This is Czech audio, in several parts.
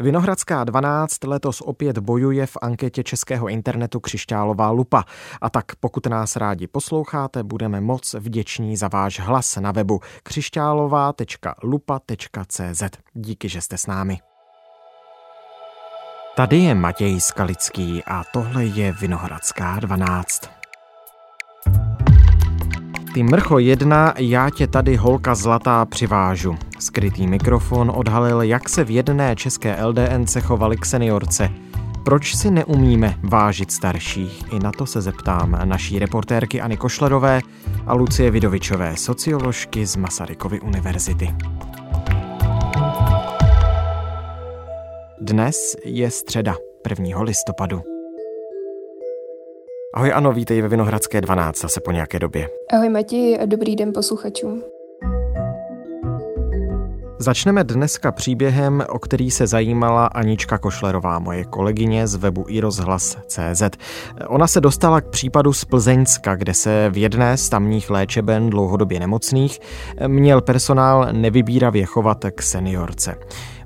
Vinohradská 12 letos opět bojuje v anketě českého internetu Křišťálová lupa. A tak pokud nás rádi posloucháte, budeme moc vděční za váš hlas na webu křišťálová.lupa.cz. Díky, že jste s námi. Tady je Matěj Skalický a tohle je Vinohradská 12. Ty mrcho jedna, já tě tady holka zlatá přivážu. Skrytý mikrofon odhalil, jak se v jedné české LDNce chovali k seniorce. Proč si neumíme vážit starších? I na to se zeptám naší reportérkyAny Košlerové a Lucie Vidovičové, socioložky z Masarykovy univerzity. Dnes je středa 1. listopadu. Ahoj Ano, vítej ve Vinohradské 12 zase po nějaké době. Ahoj Mati a dobrý den posluchačům. Začneme dneska příběhem, o který se zajímala Anička Košlerová, moje kolegyně z webu iRozhlas.cz. Ona se dostala k případu z Plzeňska, kde se v jedné z tamních léčeben dlouhodobě nemocných měl personál nevybíravě chovat k seniorce.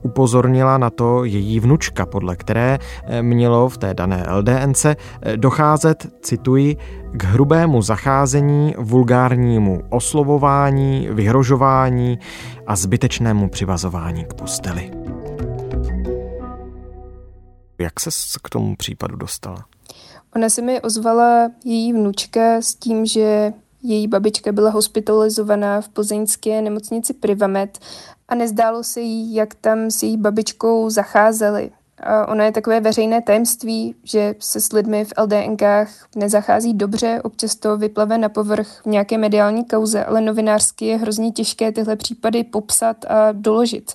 Upozornila na to její vnučka, podle které eh, mělo v té dané LDNC eh, docházet, cituji, k hrubému zacházení, vulgárnímu oslovování, vyhrožování a zbytečnému přivazování k posteli. Jak se k tomu případu dostala? Ona se mi ozvala její vnučka s tím, že její babička byla hospitalizovaná v plzeňské nemocnici Privamed a nezdálo se jí, jak tam s její babičkou zacházeli. Ono je takové veřejné tajemství, že se s lidmi v LDNkách nezachází dobře, občas to vyplave na povrch v nějaké mediální kauze, ale novinářsky je hrozně těžké tyhle případy popsat a doložit.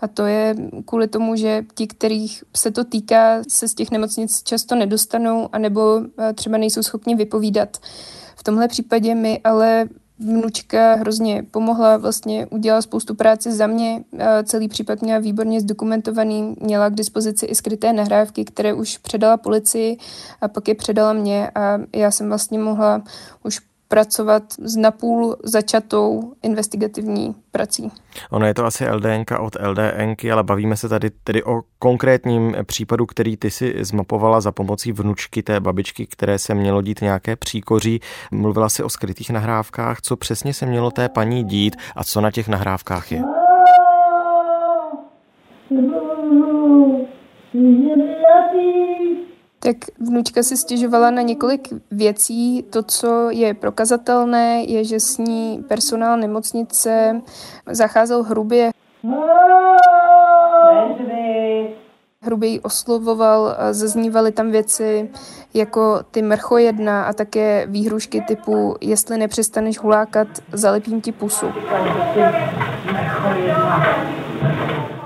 A to je kvůli tomu, že ti, kterých se to týká, se z těch nemocnic často nedostanou, anebo třeba nejsou schopni vypovídat. V tomhle případě my ale vnučka hrozně pomohla, vlastně udělala spoustu práce za mě, celý případ měla výborně zdokumentovaný, měla k dispozici i skryté nahrávky, které už předala policii a pak je předala mě a já jsem vlastně mohla už pracovat s napůl začatou investigativní prací. Ono je to asi LDNK od LDNky, ale bavíme se tady tedy o konkrétním případu, který ty si zmapovala za pomocí vnučky té babičky, které se mělo dít nějaké příkoří. Mluvila si o skrytých nahrávkách. Co přesně se mělo té paní dít a co na těch nahrávkách je? Tak vnučka si stěžovala na několik věcí. To, co je prokazatelné, je, že s ní personál nemocnice zacházel hrubě. Hrubě ji oslovoval, zaznívaly tam věci jako ty mrcho jedna a také výhrušky typu jestli nepřestaneš hulákat, zalepím ti pusu.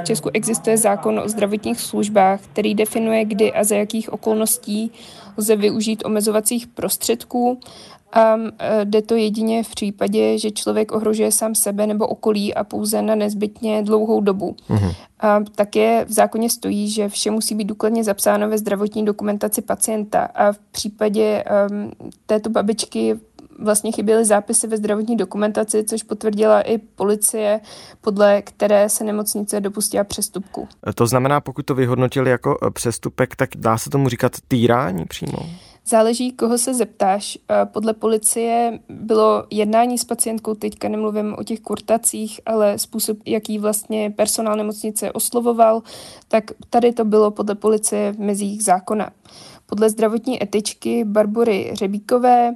V Česku existuje zákon o zdravotních službách, který definuje, kdy a za jakých okolností lze využít omezovacích prostředků a e, jde to jedině v případě, že člověk ohrožuje sám sebe nebo okolí a pouze na nezbytně dlouhou dobu. Mm-hmm. A také v zákoně stojí, že vše musí být důkladně zapsáno ve zdravotní dokumentaci pacienta a v případě um, této babičky vlastně chyběly zápisy ve zdravotní dokumentaci, což potvrdila i policie, podle které se nemocnice dopustila přestupku. To znamená, pokud to vyhodnotili jako e, přestupek, tak dá se tomu říkat týrání přímo? Záleží, koho se zeptáš. Podle policie bylo jednání s pacientkou, teďka nemluvím o těch kurtacích, ale způsob, jaký vlastně personál nemocnice oslovoval, tak tady to bylo podle policie v mezích zákona. Podle zdravotní etičky Barbory Řebíkové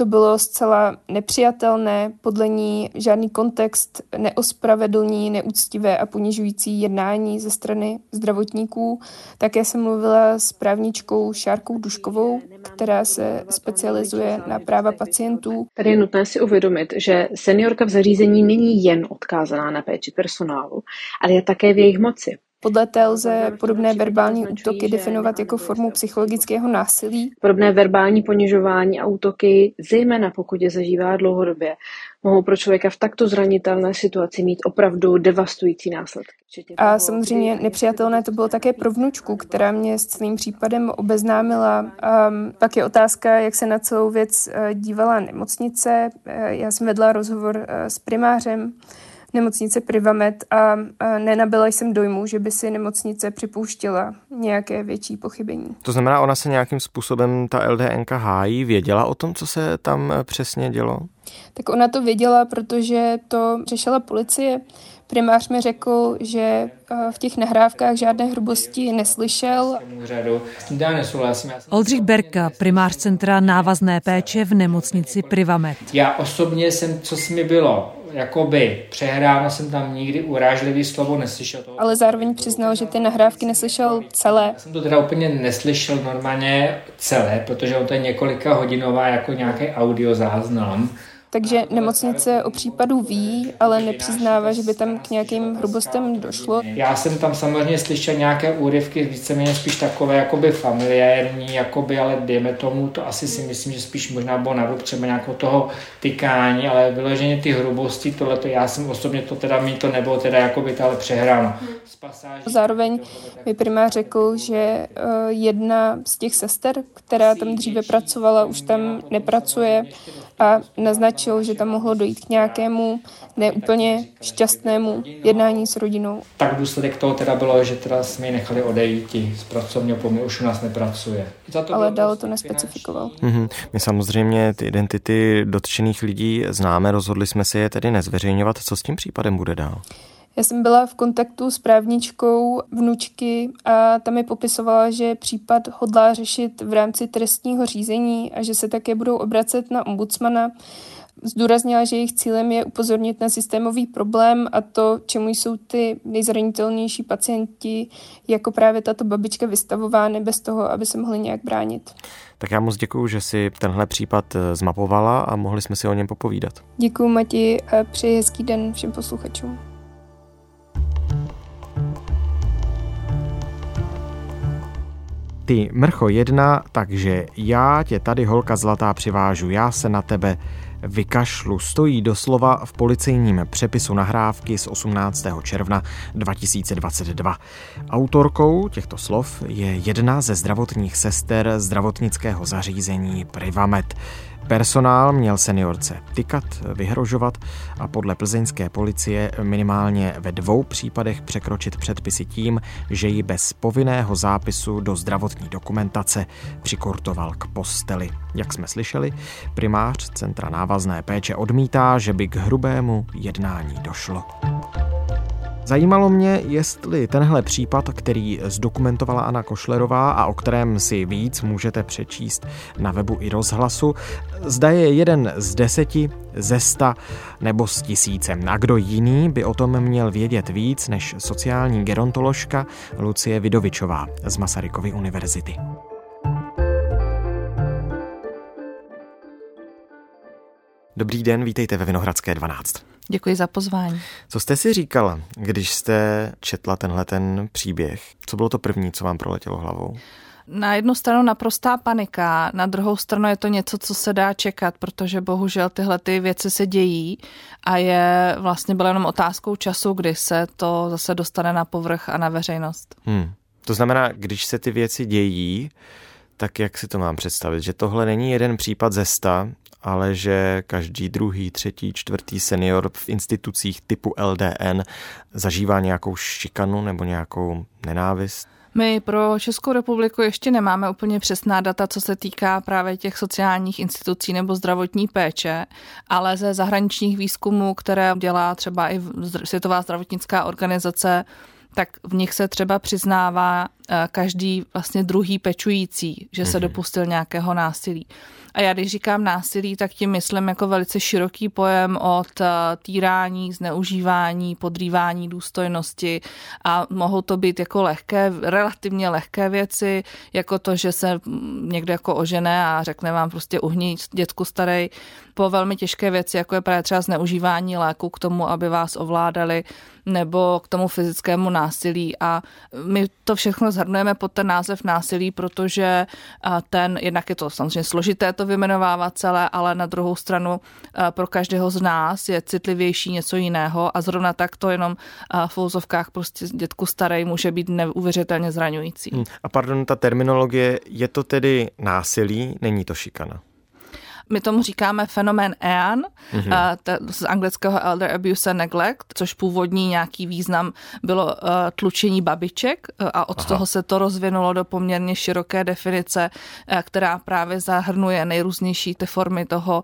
to bylo zcela nepřijatelné, podle ní žádný kontext neospravedlní, neúctivé a ponižující jednání ze strany zdravotníků. Také jsem mluvila s právničkou Šárkou Duškovou, která se specializuje na práva pacientů. Tady je nutné si uvědomit, že seniorka v zařízení není jen odkázaná na péči personálu, ale je také v jejich moci. Podle té lze podobné verbální útoky definovat jako formu psychologického násilí. Podobné verbální ponižování a útoky, zejména pokud je zažívá dlouhodobě, mohou pro člověka v takto zranitelné situaci mít opravdu devastující následky. A samozřejmě nepřijatelné to bylo také pro vnučku, která mě s celým případem obeznámila. Um, pak je otázka, jak se na celou věc uh, dívala nemocnice. Uh, já jsem vedla rozhovor uh, s primářem nemocnice Privamed a, nenabila jsem dojmu, že by si nemocnice připouštěla nějaké větší pochybení. To znamená, ona se nějakým způsobem, ta LDNK hájí, věděla o tom, co se tam přesně dělo? Tak ona to věděla, protože to řešila policie. Primář mi řekl, že eh, v těch nahrávkách žádné hrubosti neslyšel. Oldřich Berka, primář centra návazné péče v nemocnici Privamet. Já osobně jsem, co s mi bylo, jakoby přehráno jsem tam nikdy urážlivý slovo neslyšel. Ale zároveň přiznal, že ty nahrávky neslyšel celé. Já jsem to teda úplně neslyšel normálně celé, protože on to je několika hodinová jako nějaký audio záznam. Takže nemocnice o případu ví, ale nepřiznává, že by tam k nějakým hrubostem došlo. Já jsem tam samozřejmě slyšel nějaké úryvky, víceméně spíš takové jakoby familiární, jakoby, ale dejme tomu, to asi si myslím, že spíš možná bylo na třeba nějakého toho tykání, ale vyloženě ty hrubosti, tohle já jsem osobně to teda, mi to nebylo teda jakoby ale přehráno. Zároveň mi primář řekl, že eh, jedna z těch sester, která tam dříve pracovala, už tam nepracuje a naznačil, že tam mohlo dojít k nějakému neúplně šťastnému jednání s rodinou. Tak důsledek toho teda bylo, že teda jsme ji nechali odejít z pracovního poměru, už u nás nepracuje. Za to Ale dál to nespecifikoval. Mm-hmm. My samozřejmě ty identity dotčených lidí známe, rozhodli jsme si je tedy nezveřejňovat. Co s tím případem bude dál? Já jsem byla v kontaktu s právničkou vnučky a ta mi popisovala, že případ hodlá řešit v rámci trestního řízení a že se také budou obracet na ombudsmana. Zdůraznila, že jejich cílem je upozornit na systémový problém a to, čemu jsou ty nejzranitelnější pacienti, jako právě tato babička vystavovány bez toho, aby se mohli nějak bránit. Tak já moc děkuji, že si tenhle případ eh, zmapovala a mohli jsme si o něm popovídat. Děkuji Mati a přeji hezký den všem posluchačům. Ty mrcho jedna, takže já tě tady holka zlatá přivážu, já se na tebe vykašlu. Stojí doslova v policejním přepisu nahrávky z 18. června 2022. Autorkou těchto slov je jedna ze zdravotních sester zdravotnického zařízení Privamet. Personál měl seniorce tykat, vyhrožovat a podle plzeňské policie minimálně ve dvou případech překročit předpisy tím, že ji bez povinného zápisu do zdravotní dokumentace přikortoval k posteli. Jak jsme slyšeli, primář Centra návazné péče odmítá, že by k hrubému jednání došlo. Zajímalo mě, jestli tenhle případ, který zdokumentovala Anna Košlerová a o kterém si víc můžete přečíst na webu i rozhlasu, zda je jeden z deseti, ze sta nebo z tisíce. A kdo jiný by o tom měl vědět víc než sociální gerontoložka Lucie Vidovičová z Masarykovy univerzity. Dobrý den, vítejte ve Vinohradské 12. Děkuji za pozvání. Co jste si říkala, když jste četla tenhle ten příběh? Co bylo to první, co vám proletělo hlavou? Na jednu stranu naprostá panika, na druhou stranu je to něco, co se dá čekat, protože bohužel tyhle ty věci se dějí a je vlastně bylo jenom otázkou času, kdy se to zase dostane na povrch a na veřejnost. Hmm. To znamená, když se ty věci dějí, tak jak si to mám představit? Že tohle není jeden případ ze sta, ale že každý druhý, třetí, čtvrtý senior v institucích typu LDN zažívá nějakou šikanu nebo nějakou nenávist? My pro Českou republiku ještě nemáme úplně přesná data, co se týká právě těch sociálních institucí nebo zdravotní péče, ale ze zahraničních výzkumů, které dělá třeba i Světová zdravotnická organizace, tak v nich se třeba přiznává eh, každý vlastně druhý pečující, že se mhm. dopustil nějakého násilí. A já když říkám násilí, tak tím myslím jako velice široký pojem od eh, týrání, zneužívání, podrývání důstojnosti a mohou to být jako lehké, relativně lehké věci, jako to, že se někdo jako ožené a řekne vám prostě uhní dětku starej, po velmi těžké věci, jako je právě třeba zneužívání léku k tomu, aby vás ovládali, nebo k tomu fyzickému násilí. A my to všechno zhrnujeme pod ten název násilí, protože ten, jednak je to samozřejmě složité to vymenovávat celé, ale na druhou stranu pro každého z nás je citlivější něco jiného a zrovna tak to jenom v fouzovkách prostě dětku starej může být neuvěřitelně zraňující. Hmm. A pardon, ta terminologie, je to tedy násilí, není to šikana? My tomu říkáme fenomén EAN, mm-hmm. z anglického Elder Abuse and Neglect, což původní nějaký význam bylo uh, tlučení babiček uh, a od Aha. toho se to rozvinulo do poměrně široké definice, uh, která právě zahrnuje nejrůznější ty formy toho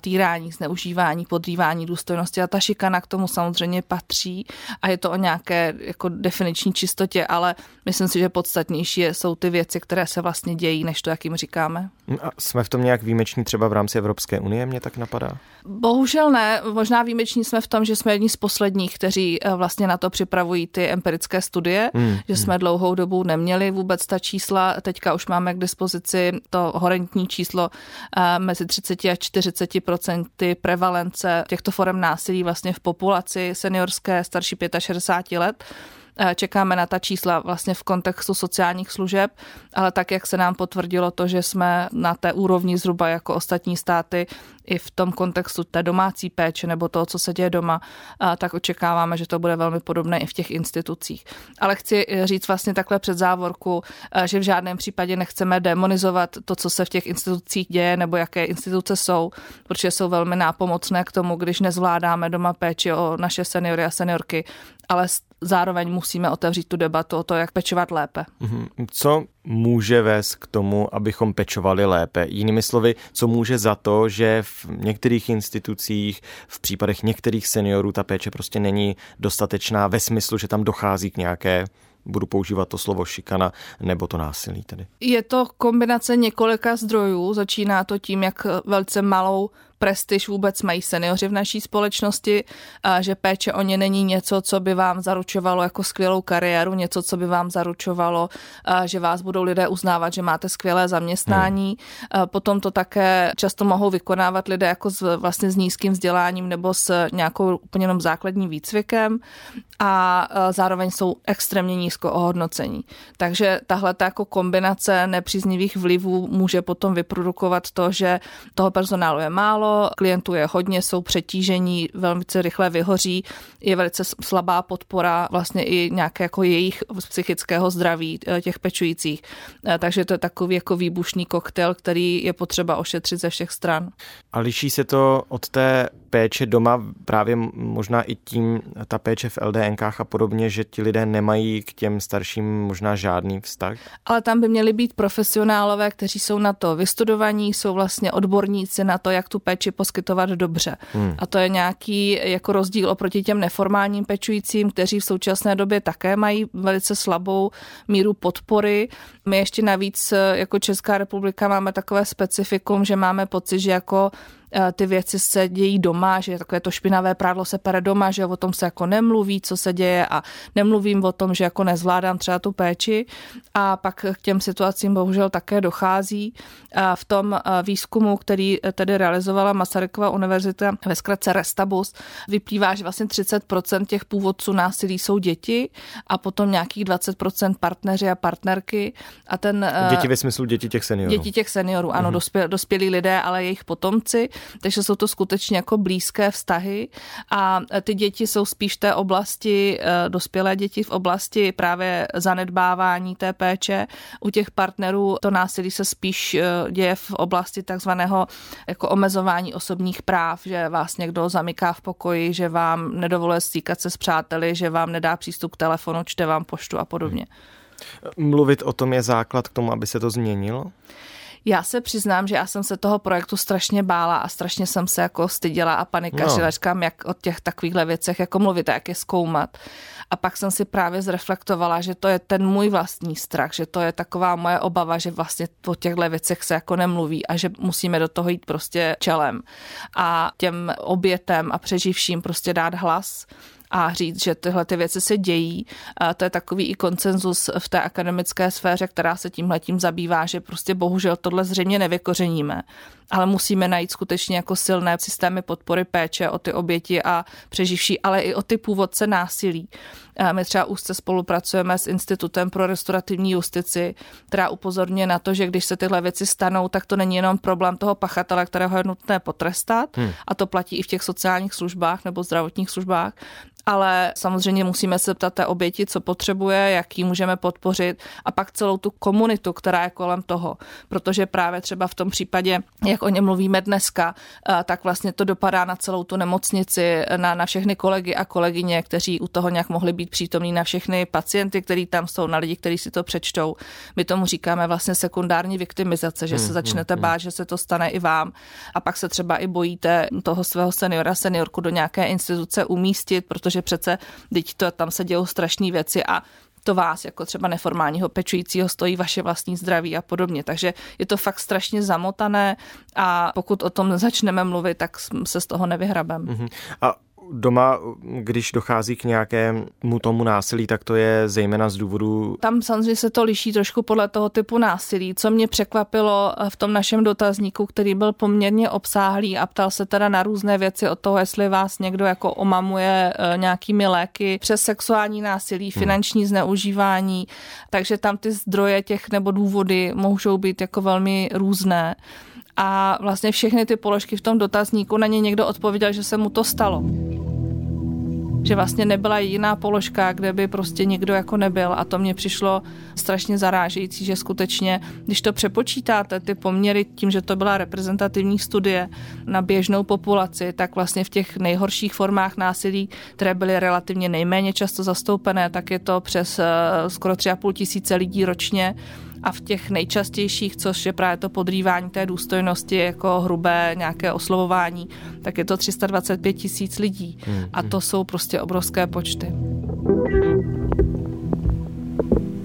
týrání, zneužívání, podrývání důstojnosti a ta šikana k tomu samozřejmě patří a je to o nějaké jako definiční čistotě, ale myslím si, že podstatnější jsou ty věci, které se vlastně dějí, než to, jak jim říkáme. A jsme v tom nějak výjimeční třeba v rámci rámci Evropské unie, mě tak napadá? Bohužel ne. Možná výjimeční jsme v tom, že jsme jedni z posledních, kteří eh, vlastně na to připravují ty empirické studie, hmm. že jsme hmm. dlouhou dobu neměli vůbec ta čísla. Teďka už máme k dispozici to horentní číslo eh, mezi 30 a 40 procenty prevalence těchto forem násilí vlastně v populaci seniorské starší 65 let. Čekáme na ta čísla vlastně v kontextu sociálních služeb, ale tak, jak se nám potvrdilo to, že jsme na té úrovni zhruba jako ostatní státy i v tom kontextu té domácí péče nebo toho, co se děje doma, tak očekáváme, že to bude velmi podobné i v těch institucích. Ale chci říct vlastně takhle před závorku, že v žádném případě nechceme demonizovat to, co se v těch institucích děje nebo jaké instituce jsou, protože jsou velmi nápomocné k tomu, když nezvládáme doma péči o naše seniory a seniorky, ale zároveň musíme otevřít tu debatu o to, jak pečovat lépe. Mhm. Co může vést k tomu, abychom pečovali lépe? Jinými slovy, co může za to, že v některých institucích, v případech některých seniorů ta péče prostě není dostatečná ve smyslu, že tam dochází k nějaké budu používat to slovo šikana nebo to násilí tedy. Je to kombinace několika zdrojů. Začíná to tím, jak velice malou prestiž vůbec mají seniori v naší společnosti, a že péče o ně není něco, co by vám zaručovalo jako skvělou kariéru, něco, co by vám zaručovalo, a že vás budou lidé uznávat, že máte skvělé zaměstnání. Hmm. A potom to také často mohou vykonávat lidé jako s, vlastně s nízkým vzděláním nebo s nějakou úplně jenom základním výcvikem a zároveň jsou extrémně nízko ohodnocení. Takže tahle ta jako kombinace nepříznivých vlivů může potom vyprodukovat to, že toho personálu je málo, málo, klientů je hodně, jsou přetížení, velmi rychle vyhoří, je velice slabá podpora vlastně i nějaké jako jejich psychického zdraví eh, těch pečujících. Eh, takže to je takový jako výbušný koktel, který je potřeba ošetřit ze všech stran. A liší se to od té péče doma právě možná i tím, ta péče v LDNkách a podobně, že ti lidé nemají k těm starším možná žádný vztah? Ale tam by měli být profesionálové, kteří jsou na to vystudovaní, jsou vlastně odborníci na to, jak tu péči poskytovat dobře. Hmm. A to je nějaký jako rozdíl oproti těm neformálním pečujícím, kteří v současné době také mají velice slabou míru podpory. My ještě navíc jako Česká republika máme takové specifikum, že máme pocit, že jako ty věci se dějí doma, že takové to špinavé prádlo se pere doma, že o tom se jako nemluví, co se děje a nemluvím o tom, že jako nezvládám třeba tu péči a pak k těm situacím bohužel také dochází. A v tom eh, výzkumu, který tedy realizovala Masarykova univerzita ve zkratce Restabus, vyplývá, že vlastně 30% těch původců násilí jsou děti a potom nějakých 20% partneři a partnerky. A ten, eh, děti ve smyslu děti těch seniorů. Děti těch seniorů, ano, mm-hmm. dospěl, dospělí lidé, ale jejich potomci takže jsou to skutečně jako blízké vztahy a ty děti jsou spíš té oblasti, eh, dospělé děti v oblasti právě zanedbávání té péče. U těch partnerů to násilí se spíš eh, děje v oblasti takzvaného jako omezování osobních práv, že vás někdo zamyká v pokoji, že vám nedovoluje stýkat se s přáteli, že vám nedá přístup k telefonu, čte vám poštu a podobně. Mluvit o tom je základ k tomu, aby se to změnilo? Já se přiznám, že já jsem se toho projektu strašně bála a strašně jsem se jako styděla a panikařila. No. Říkám, jak o těch takovýchhle věcech jako mluvit a jak je zkoumat. A pak jsem si právě zreflektovala, že to je ten můj vlastní strach, že to je taková moje obava, že vlastně o těchto věcech se jako nemluví a že musíme do toho jít prostě čelem. A těm obětem a přeživším prostě dát hlas a říct, že tyhle ty věci se dějí. A to je takový i konsenzus v té akademické sféře, která se tímhle tím zabývá, že prostě bohužel tohle zřejmě nevykořeníme ale musíme najít skutečně jako silné systémy podpory péče o ty oběti a přeživší, ale i o ty původce násilí. My třeba úzce spolupracujeme s Institutem pro restaurativní justici, která upozorňuje na to, že když se tyhle věci stanou, tak to není jenom problém toho pachatele, kterého je nutné potrestat, hmm. a to platí i v těch sociálních službách nebo zdravotních službách, ale samozřejmě musíme se ptat té oběti, co potřebuje, jak ji můžeme podpořit a pak celou tu komunitu, která je kolem toho. Protože právě třeba v tom případě, jak o něm mluvíme dneska, tak vlastně to dopadá na celou tu nemocnici, na, na všechny kolegy a kolegyně, kteří u toho nějak mohli být přítomní, na všechny pacienty, kteří tam jsou, na lidi, kteří si to přečtou. My tomu říkáme vlastně sekundární viktimizace, že se hmm, začnete hmm, hmm. bát, že se to stane i vám a pak se třeba i bojíte toho svého seniora, seniorku do nějaké instituce umístit, protože přece teď to, tam se dějou strašné věci a to vás jako třeba neformálního pečujícího stojí vaše vlastní zdraví a podobně. Takže je to fakt strašně zamotané a pokud o tom začneme mluvit, tak se z toho nevyhrabem. Mm-hmm. A doma, když dochází k nějakému tomu násilí, tak to je zejména z důvodu... Tam samozřejmě se to liší trošku podle toho typu násilí. Co mě překvapilo v tom našem dotazníku, který byl poměrně obsáhlý a ptal se teda na různé věci od toho, jestli vás někdo jako omamuje eh, nějakými léky přes sexuální násilí, hmm. finanční hmm. zneužívání, takže tam ty zdroje těch nebo důvody můžou být jako velmi různé a vlastně všechny ty položky v tom dotazníku na ně někdo odpověděl, že se mu to stalo že vlastně nebyla jiná položka, kde by prostě někdo jako nebyl. A to mě přišlo strašně zarážející, že skutečně, když to přepočítáte, ty poměry tím, že to byla reprezentativní studie na běžnou populaci, tak vlastně v těch nejhorších formách násilí, které byly relativně nejméně často zastoupené, tak je to přes eh, skoro 3,5 tisíce lidí ročně a v těch nejčastějších, což je právě to podrývání té důstojnosti, jako hrubé nějaké oslovování, tak je to 325 tisíc lidí. Hmm. A to jsou prostě obrovské počty.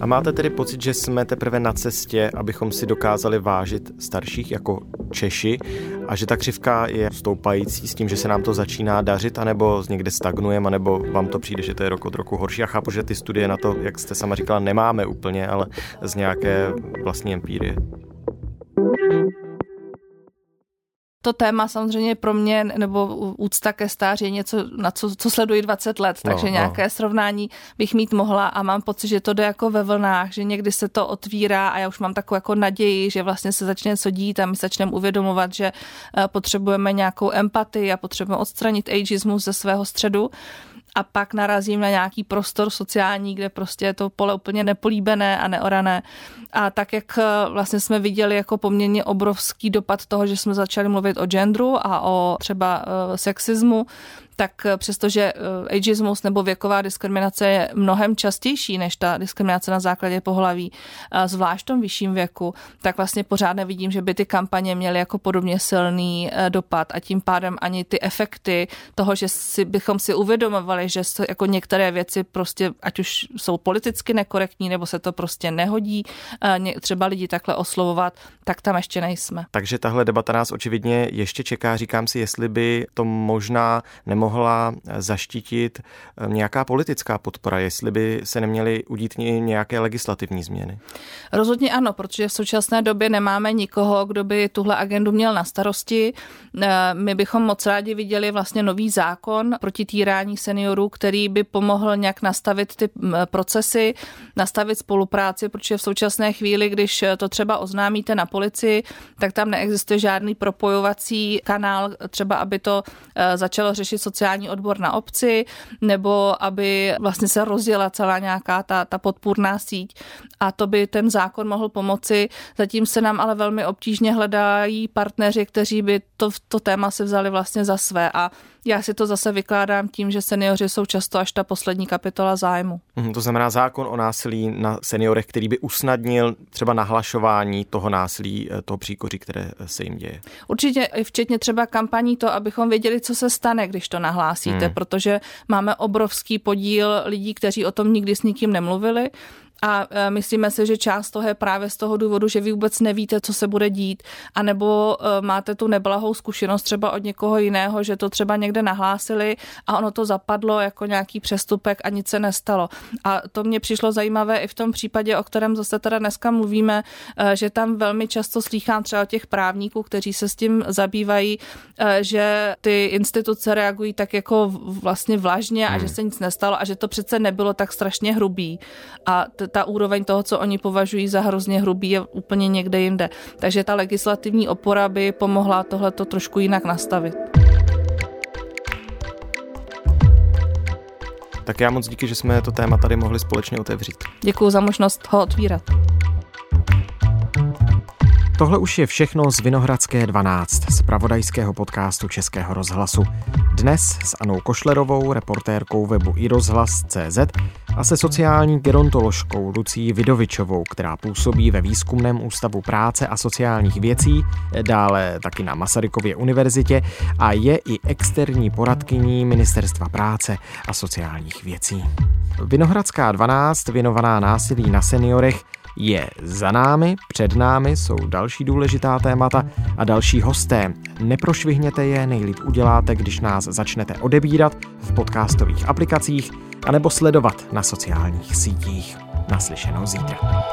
A máte tedy pocit, že jsme teprve na cestě, abychom si dokázali vážit starších jako Češi a že ta křivka je stoupající s tím, že se nám to začíná dařit, anebo někde stagnujeme, anebo vám to přijde, že to je rok od roku horší. Já chápu, že ty studie na to, jak jste sama říkala, nemáme úplně, ale z nějaké vlastní empírie to téma samozřejmě pro mě, nebo úcta ke stáří je něco, na co, co sleduji 20 let, no, takže no, nějaké no. srovnání bych mít mohla a mám pocit, že to jde jako ve vlnách, že někdy se to otvírá a já už mám takovou jako naději, že vlastně se začne něco dít a my začneme uvědomovat, že eh, potřebujeme nějakou empatii a potřebujeme odstranit ageismus ze svého středu a pak narazím na nějaký prostor sociální, kde prostě je to pole úplně nepolíbené a neorané. A tak, jak eh, vlastně jsme viděli jako poměrně obrovský dopad toho, že jsme začali mluvit o genderu a o třeba uh, sexismu, tak eh, přestože eh, ageismus nebo věková diskriminace je mnohem častější než ta diskriminace na základě pohlaví, eh, zvlášť v tom vyšším věku, tak vlastně pořád nevidím, že by ty kampaně měly jako podobně silný dopad a tím pádem ani ty efekty toho, že si bychom si uvědomovali, že jako některé věci prostě, ať už jsou politicky nekorektní, nebo se to prostě nehodí třeba lidi takhle oslovovat, tak tam ještě nejsme. Takže tahle debata nás očividně ještě čeká. Říkám si, jestli by to možná nemohlo mohla zaštítit eh, nějaká politická podpora, jestli by se neměly udít nějaké legislativní změny? Rozhodně ano, protože v současné době nemáme nikoho, kdo by tuhle agendu měl na starosti. Eh, my bychom moc rádi viděli vlastně nový zákon proti týrání seniorů, který by pomohl nějak nastavit ty procesy, nastavit spolupráci, protože v současné chvíli, když to třeba oznámíte na policii, tak tam neexistuje žádný propojovací kanál, třeba aby to eh, začalo řešit sociální odbor na obci, nebo aby vlastně se rozjela celá nějaká ta, ta podpůrná síť a to by ten zákon mohl pomoci. Zatím se nám ale velmi obtížně hledají partneři, kteří by to, to téma si vzali vlastně za své a Já si to zase vykládám tím, že seniori jsou často až ta poslední kapitola zájmu. Mhm, to znamená zákon o násilí na seniorech, který by usnadnil třeba nahlašování toho násilí, eh, toho příkoří, které se jim děje. Určitě, včetně třeba kampaní to, abychom věděli, co se stane, když to nahlásíte, hmm. protože máme obrovský podíl lidí, kteří o tom nikdy s nikým nemluvili a e, myslíme si, že část toho je právě z toho důvodu, že vy vůbec nevíte, co se bude dít, anebo e, máte tu neblahou zkušenost třeba od někoho jiného, že to třeba někde nahlásili a ono to zapadlo jako nějaký přestupek a nic se nestalo. A to mě přišlo zajímavé i v tom případě, o kterém zase teda dneska mluvíme, e, že tam velmi často slýchám třeba těch právníků, kteří se s tím zabývají, že ty instituce reagují tak jako vlastně vlažně a že hmm. se nic nestalo a že to přece nebylo tak strašně hrubý. A ta úroveň toho, co oni považují za hrozně hrubý, je úplně někde jinde. Takže ta legislativní opora by pomohla tohleto trošku jinak nastavit. Tak já moc díky, že jsme to téma tady mohli společně otevřít. Děkuji za možnost ho otvírat. Tohle už je všechno z Vinohradské 12, z pravodajského podcastu Českého rozhlasu. Dnes s Anou Košlerovou, reportérkou webu iRozhlas.cz a se sociální gerontoložkou Lucí Vidovičovou, která působí ve Výzkumném ústavu práce a sociálních věcí, dále taky na Masarykově univerzitě a je i externí poradkyní Ministerstva práce a sociálních věcí. Vinohradská 12, věnovaná násilí na seniorech, je za námi, před námi jsou další důležitá témata a další hosté. Neprošvihněte je, nejlíp uděláte, když nás začnete odebírat v podcastových aplikacích anebo sledovat na sociálních sítích. Naslyšenou zítra.